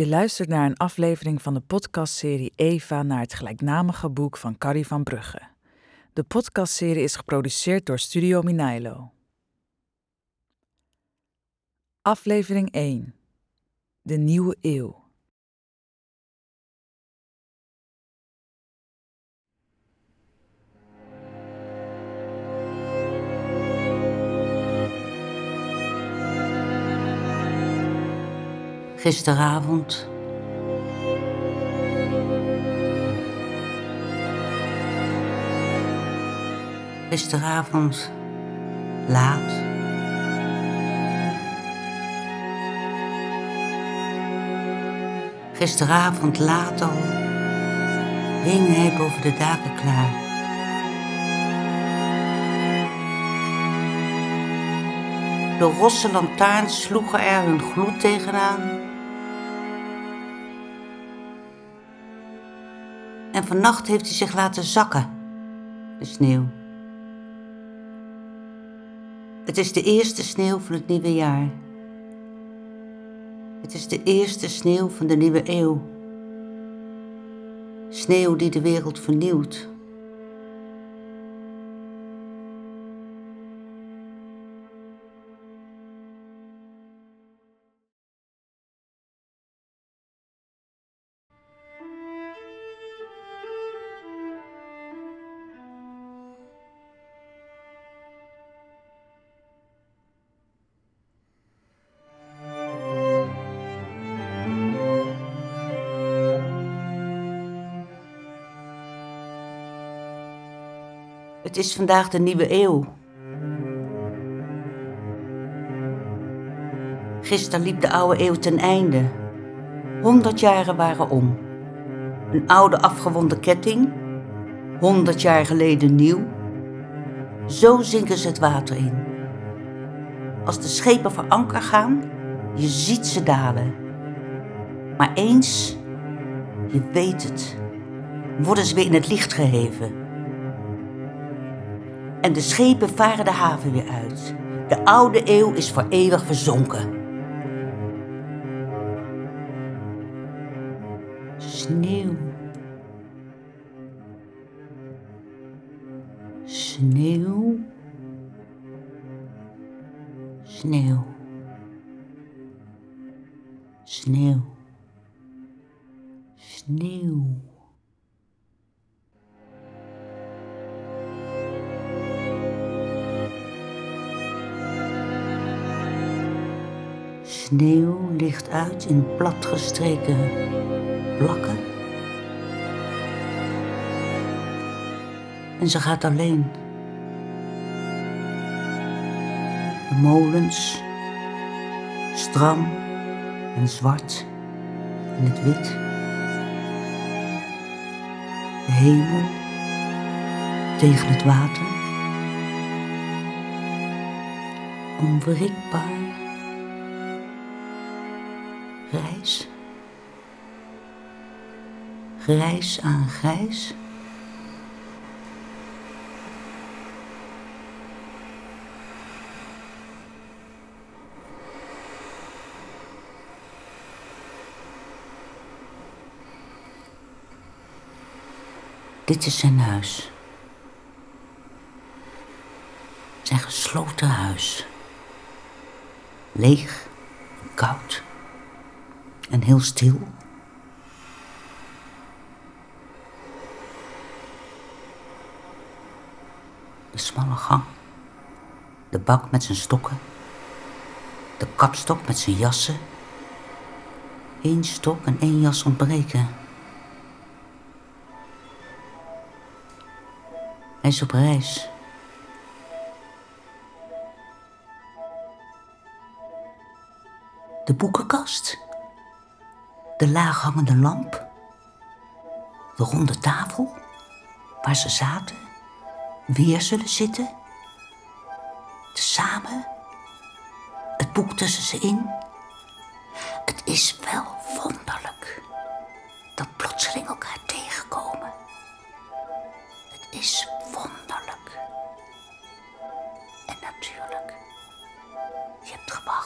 Je luistert naar een aflevering van de podcastserie Eva naar het gelijknamige boek van Carrie van Brugge. De podcastserie is geproduceerd door Studio Minailo. Aflevering 1 De Nieuwe Eeuw gisteravond. Gisteravond laat. Gisteravond laat al hing hij boven de daken klaar. De rosse lantaarns sloegen er hun gloed tegenaan. En vannacht heeft hij zich laten zakken, de sneeuw. Het is de eerste sneeuw van het nieuwe jaar. Het is de eerste sneeuw van de nieuwe eeuw. Sneeuw die de wereld vernieuwt. Is vandaag de nieuwe eeuw. Gisteren liep de oude eeuw ten einde. Honderd jaren waren om. Een oude afgewonden ketting, honderd jaar geleden nieuw. Zo zinken ze het water in. Als de schepen voor anker gaan, je ziet ze dalen. Maar eens, je weet het, worden ze weer in het licht geheven. En de schepen varen de haven weer uit. De oude eeuw is voor eeuwig verzonken. Sneeuw. Sneeuw. Sneeuw. Sneeuw. Sneeuw. Sneeuw ligt uit in platgestreken plakken. En ze gaat alleen. De molens, stram en zwart in het wit. De hemel tegen het water. Onwrikbaar grijs. Aan grijs. Dit is zijn huis. Zijn gesloten huis. Leeg, koud en heel stil. De smalle gang, de bak met zijn stokken, de kapstok met zijn jassen. Eén stok en één jas ontbreken. Hij is op reis. De boekenkast de laaghangende lamp, de ronde tafel waar ze zaten, weer zullen zitten, tezamen, het boek tussen ze in. Het is wel wonderlijk dat plotseling elkaar tegenkomen. Het is wonderlijk. En natuurlijk, je hebt gewacht.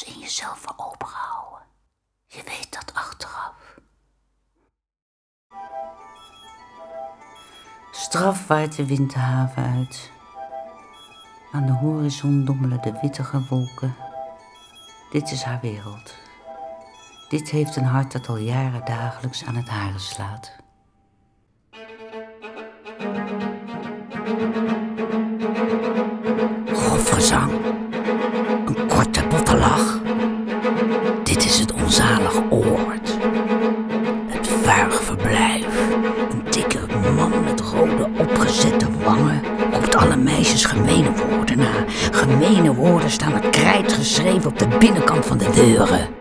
Alles in jezelf voor opengehouden. Je weet dat achteraf. Straf waait de wind de haven uit. Aan de horizon dommelen de wittige wolken. Dit is haar wereld. Dit heeft een hart dat al jaren dagelijks aan het haren slaat. Grof Onzalige oord. Het vuige verblijf. Een dikke man met rode opgezette wangen roept alle meisjes gemene woorden na. Gemene woorden staan met krijt geschreven op de binnenkant van de deuren.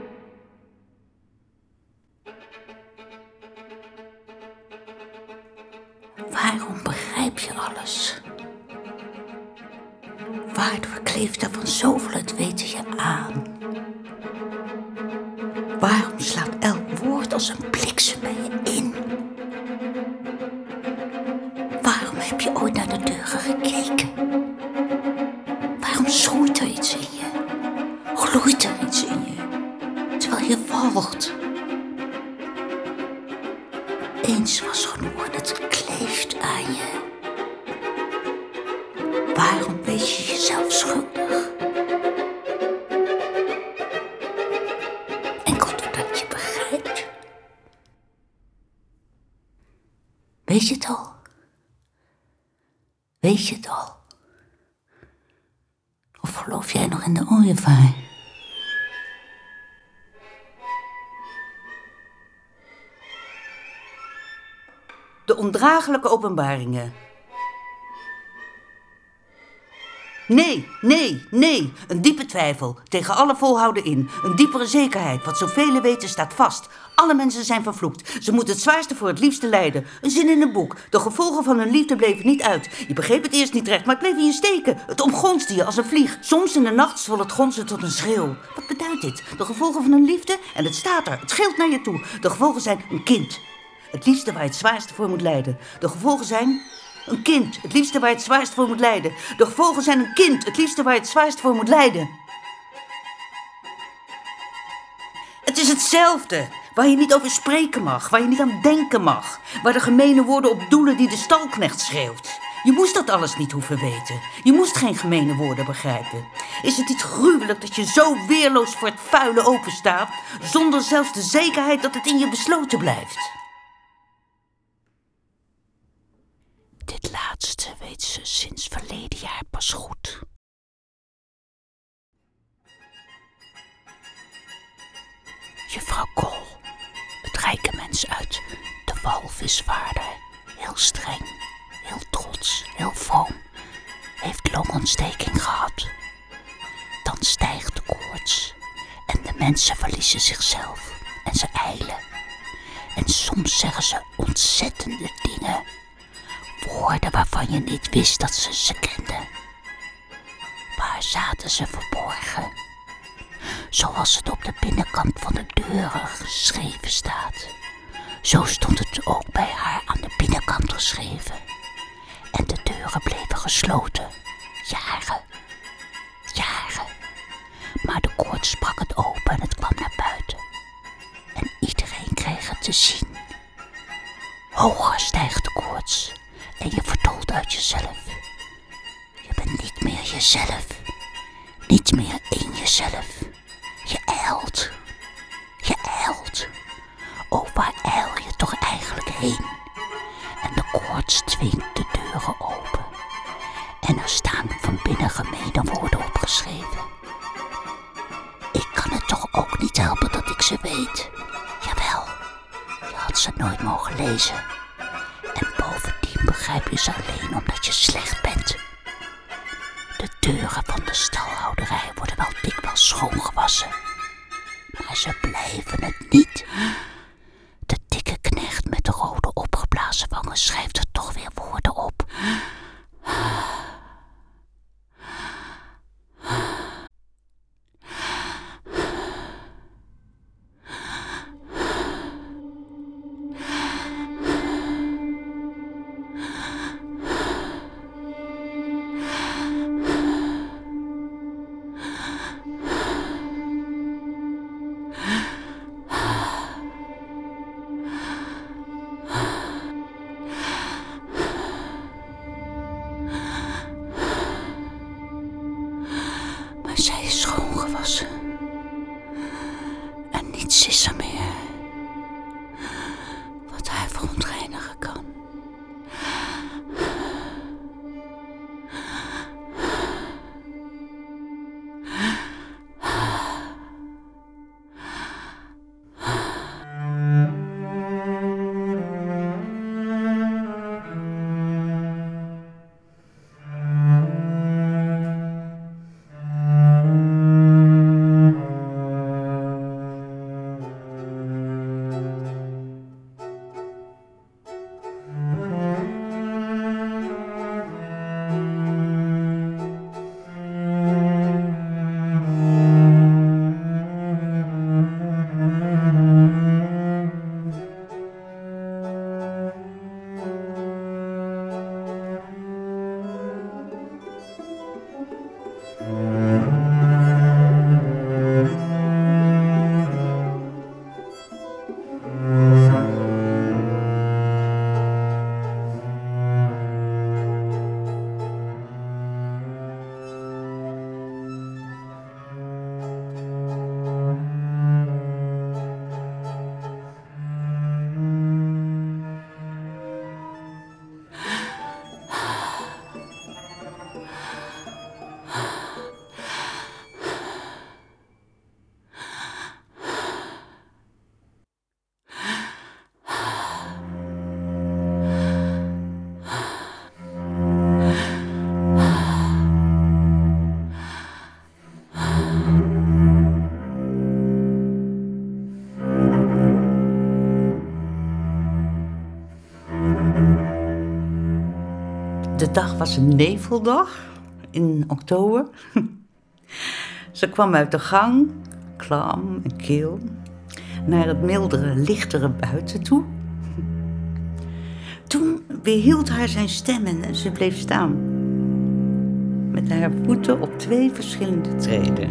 Ooit naar de deuren gekeken? Waarom schroeit er iets in je? Gloeit er iets in je? Terwijl je walgt. Ondraaglijke openbaringen. Nee, nee, nee. Een diepe twijfel. Tegen alle volhouden in. Een diepere zekerheid. Wat zoveel weten staat vast. Alle mensen zijn vervloekt. Ze moeten het zwaarste voor het liefste lijden. Een zin in een boek. De gevolgen van hun liefde bleven niet uit. Je begreep het eerst niet recht, maar het bleef in je steken. Het omgonste je als een vlieg. Soms in de nacht zwol het gonzen tot een schreeuw. Wat beduidt dit? De gevolgen van hun liefde? En het staat er. Het scheelt naar je toe. De gevolgen zijn een kind. Het liefste waar je het zwaarste voor moet lijden. De gevolgen zijn een kind, het liefste waar je het zwaarst voor moet lijden. De gevolgen zijn een kind, het liefste waar je het zwaarst voor moet lijden. Het is hetzelfde, waar je niet over spreken mag, waar je niet aan denken mag. Waar de gemene woorden op doelen die de stalknecht schreeuwt. Je moest dat alles niet hoeven weten. Je moest geen gemene woorden begrijpen. Is het niet gruwelijk dat je zo weerloos voor het vuile openstaat, zonder zelfs de zekerheid dat het in je besloten blijft? Dit laatste weet ze sinds verleden jaar pas goed. Juffrouw Kool, het rijke mens uit de walvisvaarder, heel streng, heel trots, heel vroom, heeft longontsteking gehad. Dan stijgt de koorts en de mensen verliezen zichzelf en ze eilen. En soms zeggen ze ontzettende dingen woorden waarvan je niet wist dat ze ze kenden. Waar zaten ze verborgen? Zoals het op de binnenkant van de deuren geschreven staat. Zo stond het ook bij haar aan de binnenkant geschreven. En de deuren bleven gesloten. Jaren. Jaren. Maar de koorts sprak het open en het kwam naar buiten. En iedereen kreeg het te zien. Hoger stijgt de koorts en je verdolt uit jezelf. Je bent niet meer jezelf, niet meer in jezelf. Je eilt, je eilt. Oh, waar eil je toch eigenlijk heen? En de koorts dwingt de deuren open. En er staan van binnen gemene woorden opgeschreven. Ik kan het toch ook niet helpen dat ik ze weet. Jawel, je had ze nooit mogen lezen. Begrijp je ze alleen omdat je slecht bent. De deuren van de stalhouderij De dag was een neveldag in oktober. Ze kwam uit de gang, klam en kil, naar het mildere, lichtere buiten toe. Toen weerhield haar zijn stem en ze bleef staan. Met haar voeten op twee verschillende treden.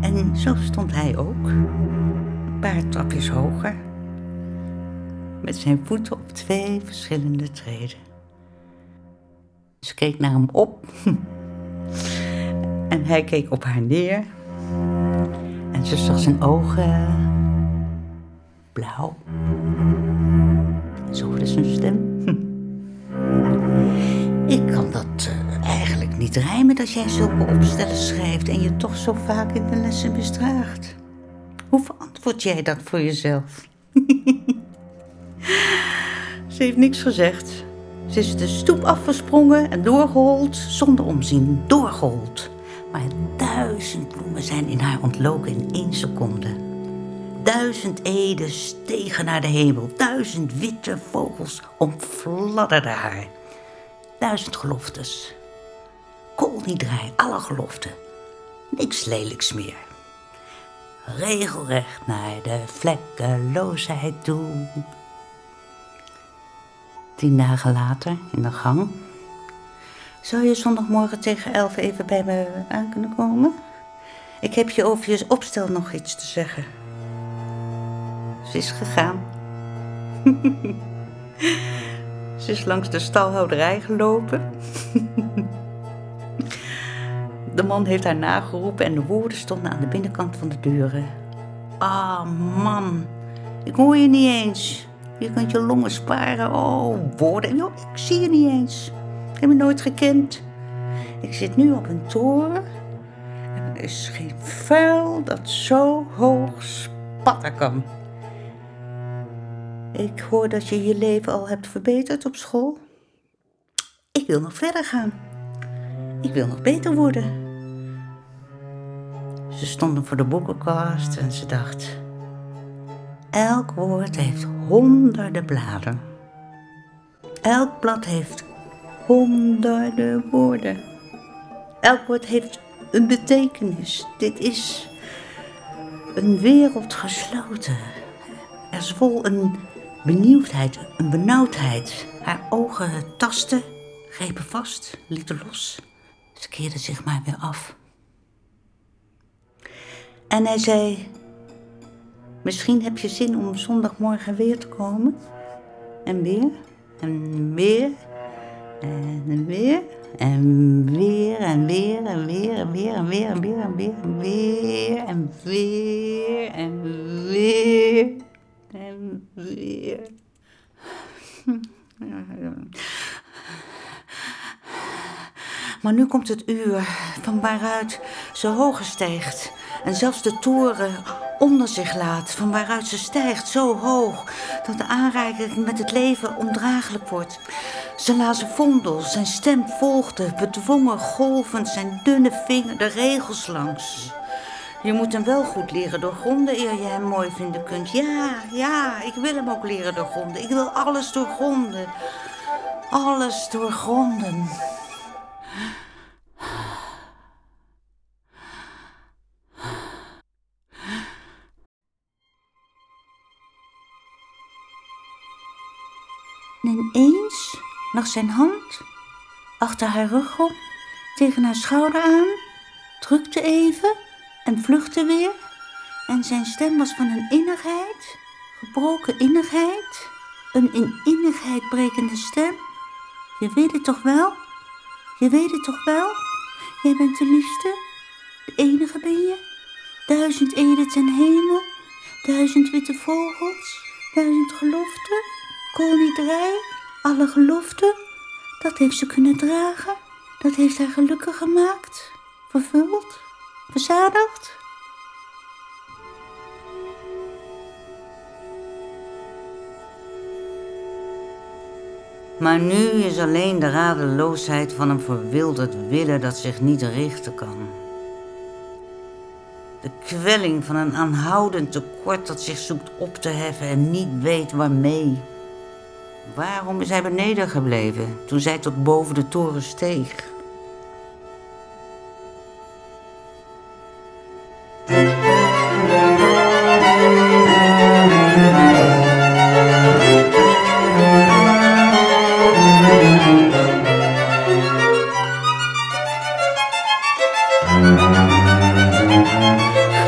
En zo stond hij ook, een paar trapjes hoger. Met zijn voeten op twee verschillende treden. Ze keek naar hem op. En hij keek op haar neer. En ze zag zijn ogen blauw. Zo hoorde zijn stem. Ik kan dat eh, eigenlijk niet rijmen dat jij zulke opstellen schrijft en je toch zo vaak in de lessen misdraagt. Hoe verantwoord jij dat voor jezelf? Ze heeft niks gezegd. Ze is de stoep afgesprongen en doorgehold zonder omzien. Doorgehold. Maar duizend bloemen zijn in haar ontloken in één seconde. Duizend eden stegen naar de hemel. Duizend witte vogels omfladderden haar. Duizend geloftes. Koolniedraai, alle geloften. Niks lelijks meer. Regelrecht naar de vlekkeloosheid toe. Tien dagen later, in de gang. Zou je zondagmorgen tegen elf even bij me aan kunnen komen? Ik heb je over je opstel nog iets te zeggen. Ze is gegaan. Ze is langs de stalhouderij gelopen. De man heeft haar nageroepen en de woorden stonden aan de binnenkant van de deuren. Ah, man, ik hoor je niet eens. Je kunt je longen sparen. Oh, woorden. Joh, ik zie je niet eens. Ik heb me nooit gekend. Ik zit nu op een toren. En er is geen vuil dat zo hoog spatten kan. Ik hoor dat je je leven al hebt verbeterd op school. Ik wil nog verder gaan. Ik wil nog beter worden. Ze stonden voor de boekenkast en ze dacht... Elk woord heeft honderden bladen. Elk blad heeft honderden woorden. Elk woord heeft een betekenis. Dit is een wereld gesloten. Er zwol een benieuwdheid, een benauwdheid. Haar ogen tasten, grepen vast, lieten los. Ze keerde zich maar weer af. En hij zei: Misschien heb je zin om zondagmorgen weer te komen. En weer, en weer, en weer. En weer en weer en weer en weer en weer en weer en weer en weer en weer en weer en weer. Maar nu komt het uur van waaruit ze hoger stijgt en zelfs de toren onder zich laat, van waaruit ze stijgt zo hoog dat de aanraking met het leven ondraaglijk wordt. Ze lazen vondel, zijn stem volgde, bedwongen golvend zijn dunne vinger de regels langs. Je moet hem wel goed leren doorgronden eer je hem mooi vinden kunt. Ja, ja, ik wil hem ook leren doorgronden. Ik wil alles doorgronden. Alles doorgronden. En ineens lag zijn hand achter haar rug op, tegen haar schouder aan, drukte even en vluchtte weer. En zijn stem was van een innigheid, gebroken innigheid, een in innigheid brekende stem. Je weet het toch wel? Je weet het toch wel? Jij bent de liefste, de enige ben je. Duizend eden ten hemel, duizend witte vogels, duizend geloften, alle geloften. Dat heeft ze kunnen dragen, dat heeft haar gelukkig gemaakt, vervuld, verzadigd. Maar nu is alleen de radeloosheid van een verwilderd willen dat zich niet richten kan. De kwelling van een aanhoudend tekort dat zich zoekt op te heffen en niet weet waarmee. Waarom is hij beneden gebleven toen zij tot boven de toren steeg?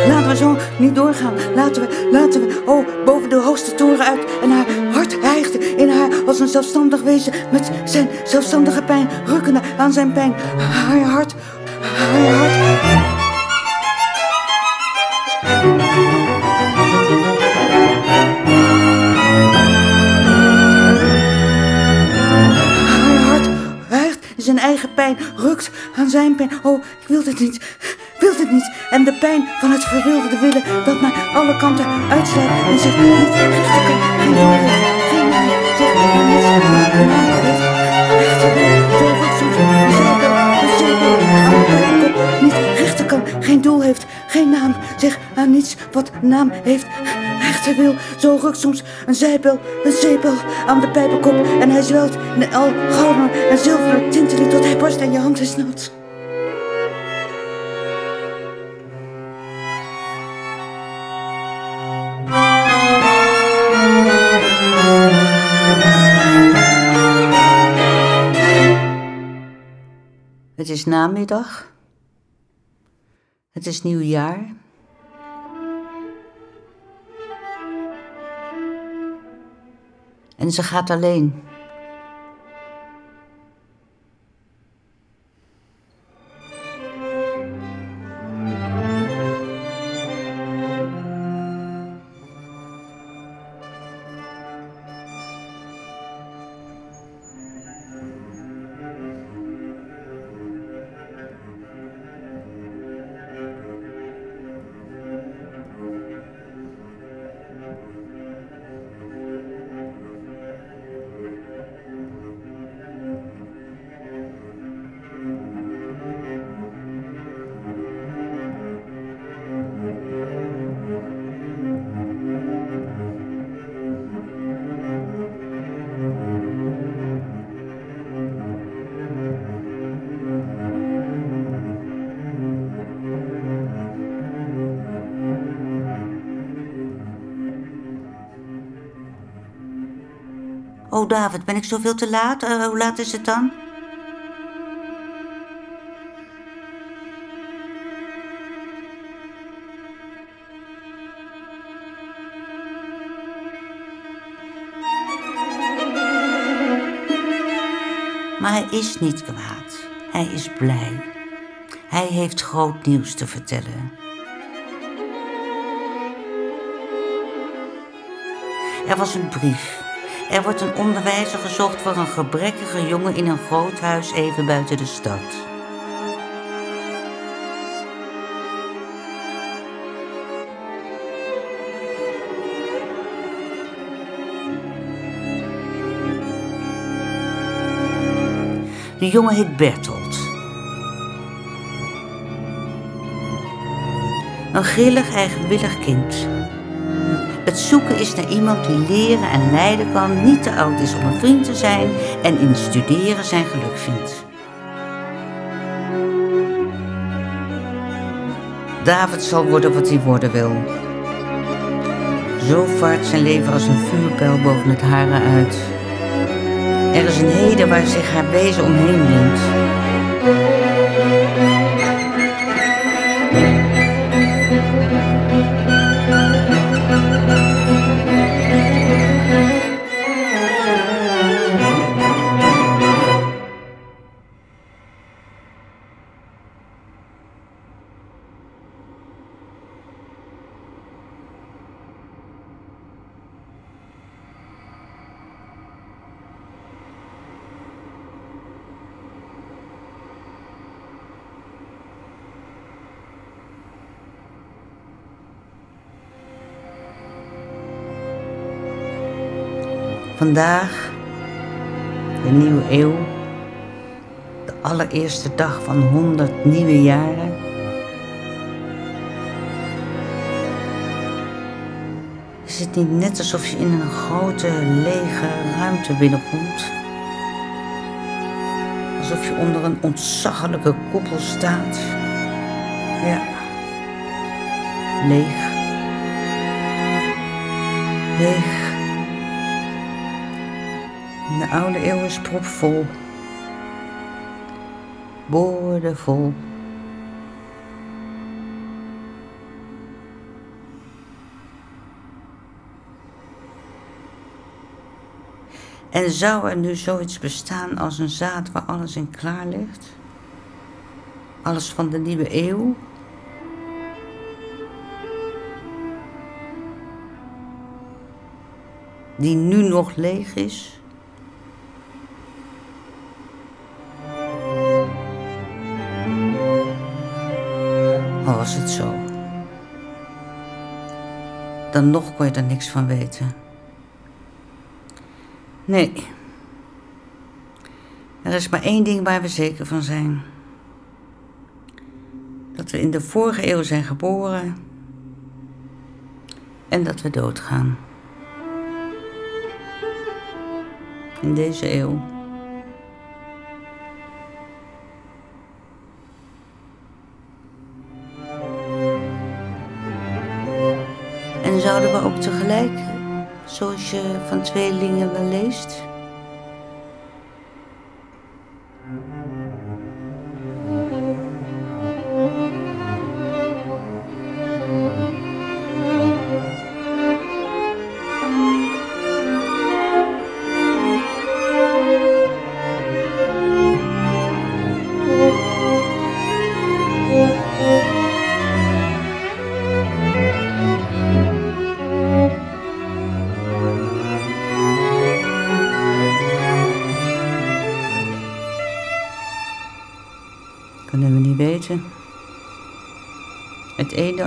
Laten we zo niet doorgaan. Laten we, laten we, oh, boven de hoogste toren uit. En haar hart in haar als een zelfstandig wezen met zijn zelfstandige pijn, rukkende aan zijn pijn. Haar hart, haar hart. Zijn eigen pijn, rukt aan zijn pijn. Oh, ik wil dit niet, wil dit niet. En de pijn van het verwilderde willen dat naar alle kanten uitslaat en zich niet richten kan. En niets wat naam heeft, een wil. Zo rug een zeepel, een zeepel aan de pijpenkop. Niet rechter kan, geen doel heeft, geen naam. Zeg aan niets wat naam heeft, een rechter wil. Zo rug een zijbel, een zeepel aan de pijpenkop. En hij zwelt in al gouden en zilver tintelt tot hij barst en je hand is nat. Het is namiddag. Het is nieuwjaar. En ze gaat alleen. David, ben ik zoveel te laat? Eh, hoe laat is het dan? Maar hij is niet kwaad. Hij is blij. Hij heeft groot nieuws te vertellen. Er was een brief. Er wordt een onderwijzer gezocht voor een gebrekkige jongen in een groot huis even buiten de stad. De jongen heet Bertolt. Een grillig, eigenwillig kind. Het zoeken is naar iemand die leren en leiden kan, niet te oud is om een vriend te zijn en in studeren zijn geluk vindt. David zal worden wat hij worden wil. Zo vaart zijn leven als een vuurpijl boven het haren uit. Er is een heden waar zich haar wezen omheen wint. Vandaag, de nieuwe eeuw, de allereerste dag van honderd nieuwe jaren. Is het niet net alsof je in een grote, lege ruimte binnenkomt? Alsof je onder een ontzaglijke koepel staat. Ja, leeg. Leeg. De oude eeuw is propvol. Boordevol. En zou er nu zoiets bestaan als een zaad waar alles in klaar ligt? Alles van de nieuwe eeuw? Die nu nog leeg is? Dan nog kon je er niks van weten. Nee. Er is maar één ding waar we zeker van zijn. Dat we in de vorige eeuw zijn geboren en dat we doodgaan. In deze eeuw. Tegelijk, zoals je van tweelingen wel leest,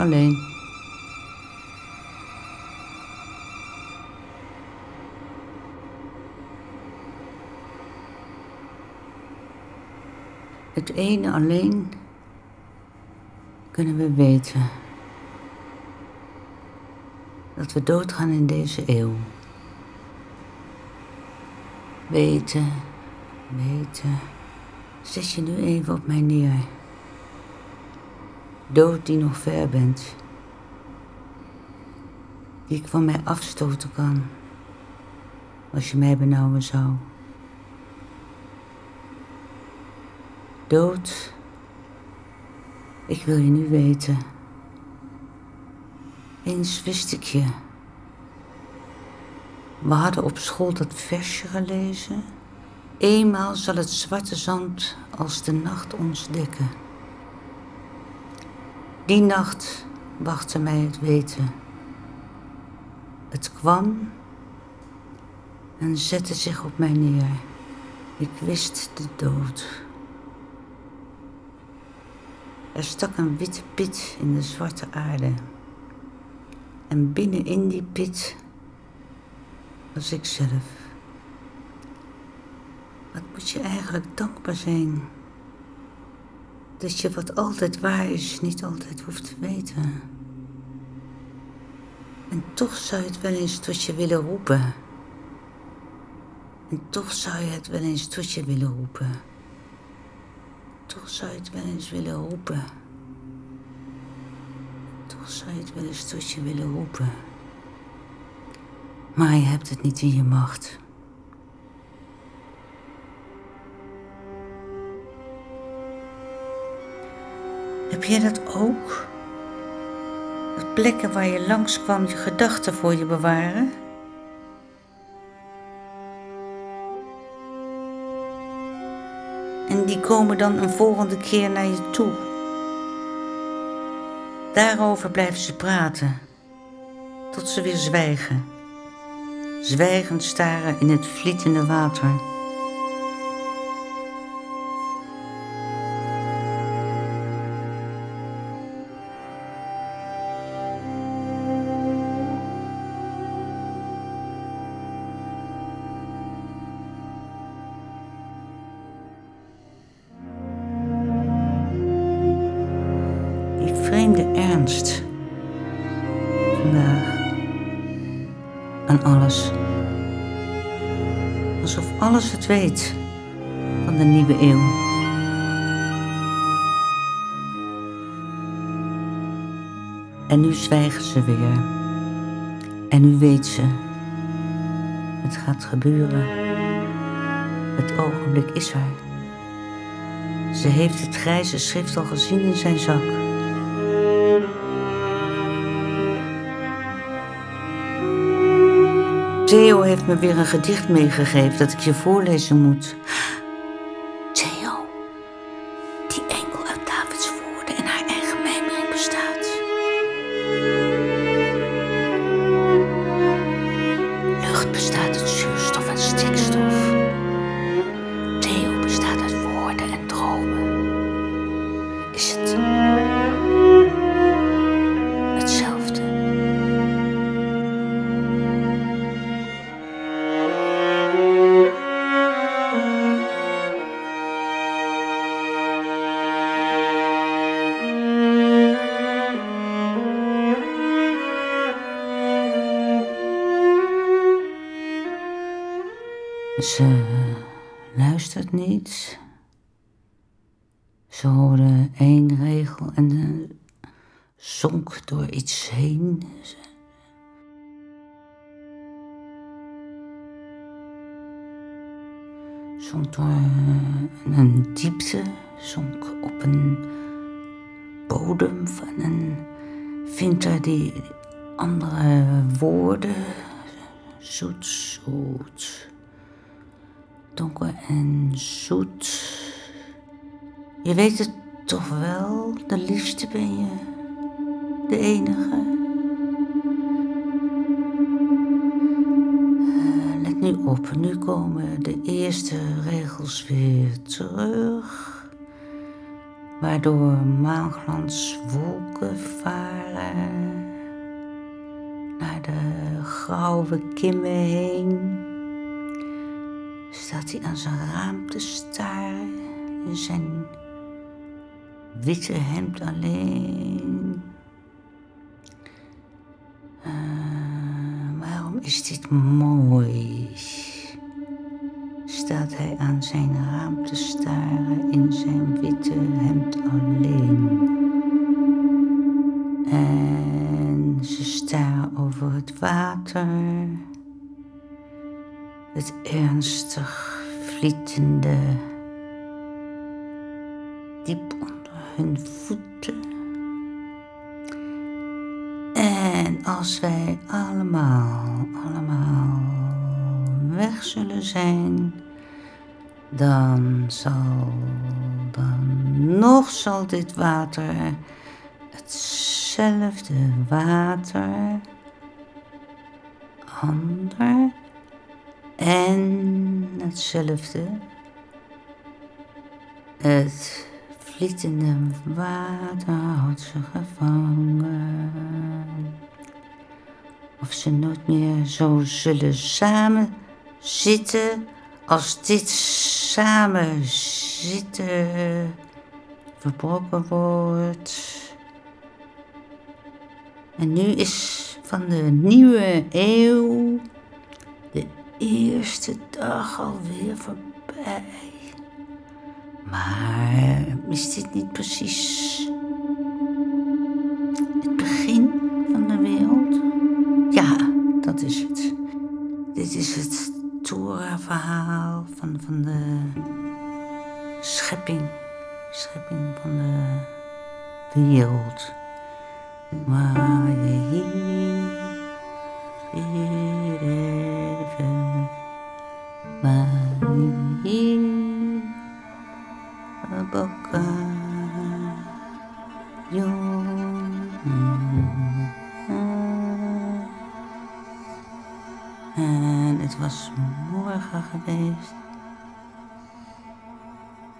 alleen. Het ene alleen kunnen we weten. Dat we doodgaan in deze eeuw. Weten, weten. Zet je nu even op mij neer. Dood die nog ver bent. Die ik van mij afstoten kan. Als je mij benauwen zou. Dood. Ik wil je nu weten. Eens wist ik je. We hadden op school dat versje gelezen. Eenmaal zal het zwarte zand als de nacht ons dekken. Die nacht wachtte mij het weten. Het kwam en zette zich op mij neer. Ik wist de dood. Er stak een witte pit in de zwarte aarde. En binnenin die pit was ik zelf. Wat moet je eigenlijk dankbaar zijn? Dat je wat altijd waar is, niet altijd hoeft te weten. En toch zou je het wel eens tot je willen roepen. En toch zou je het wel eens tot je willen roepen. Toch zou je het wel eens willen roepen. Toch zou je het wel eens tot je willen roepen. Maar je hebt het niet in je macht. Heb jij dat ook? Dat plekken waar je langskwam je gedachten voor je bewaren? En die komen dan een volgende keer naar je toe. Daarover blijven ze praten, tot ze weer zwijgen. Zwijgend staren in het vlietende water. Van de nieuwe eeuw. En nu zwijgen ze weer. En nu weet ze. Het gaat gebeuren. Het ogenblik is er. Ze heeft het grijze schrift al gezien in zijn zak. Theo heeft me weer een gedicht meegegeven dat ik je voorlezen moet. Ze luistert niet. Ze hoorde één regel en zonk door iets heen. Zonk door een diepte, zonk op een bodem van een vinter die andere woorden. Zoet, zoet donker en zoet. Je weet het toch wel, de liefste ben je, de enige. Eh, let nu op, nu komen de eerste regels weer terug. Waardoor maanglans wolken varen naar de grauwe kimmen heen staat hij aan zijn raam te staren in zijn witte hemd alleen. Eh, waarom is dit mooi? Staat hij aan zijn raam te staren in zijn witte hemd alleen. En ze staren over het water het ernstig diep onder hun voeten. En als wij allemaal, allemaal weg zullen zijn, Dan zal, dan nog zal dit water hetzelfde water, ander en hetzelfde. Het vlietende water had ze gevangen. Of ze nooit meer zo zullen samen zitten als dit samen zitten verbroken wordt. En nu is van de nieuwe eeuw eerste dag alweer voorbij. Maar is dit niet precies het begin van de wereld? Ja, dat is het. Dit is het Torah-verhaal van, van de schepping, schepping van de wereld. Maar je En het was morgen geweest.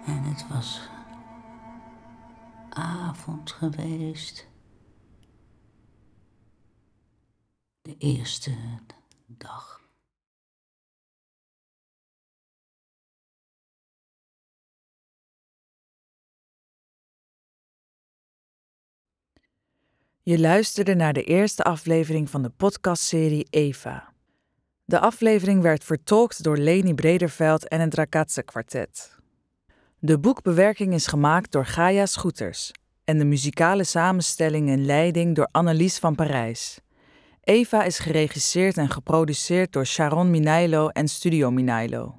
En het was avond geweest. De eerste dag. Je luisterde naar de eerste aflevering van de podcastserie Eva. De aflevering werd vertolkt door Leni Brederveld en het Rakatse kwartet. De boekbewerking is gemaakt door Gaia Schoeters en de muzikale samenstelling en leiding door Annelies van Parijs. Eva is geregisseerd en geproduceerd door Sharon Minailo en Studio Minailo.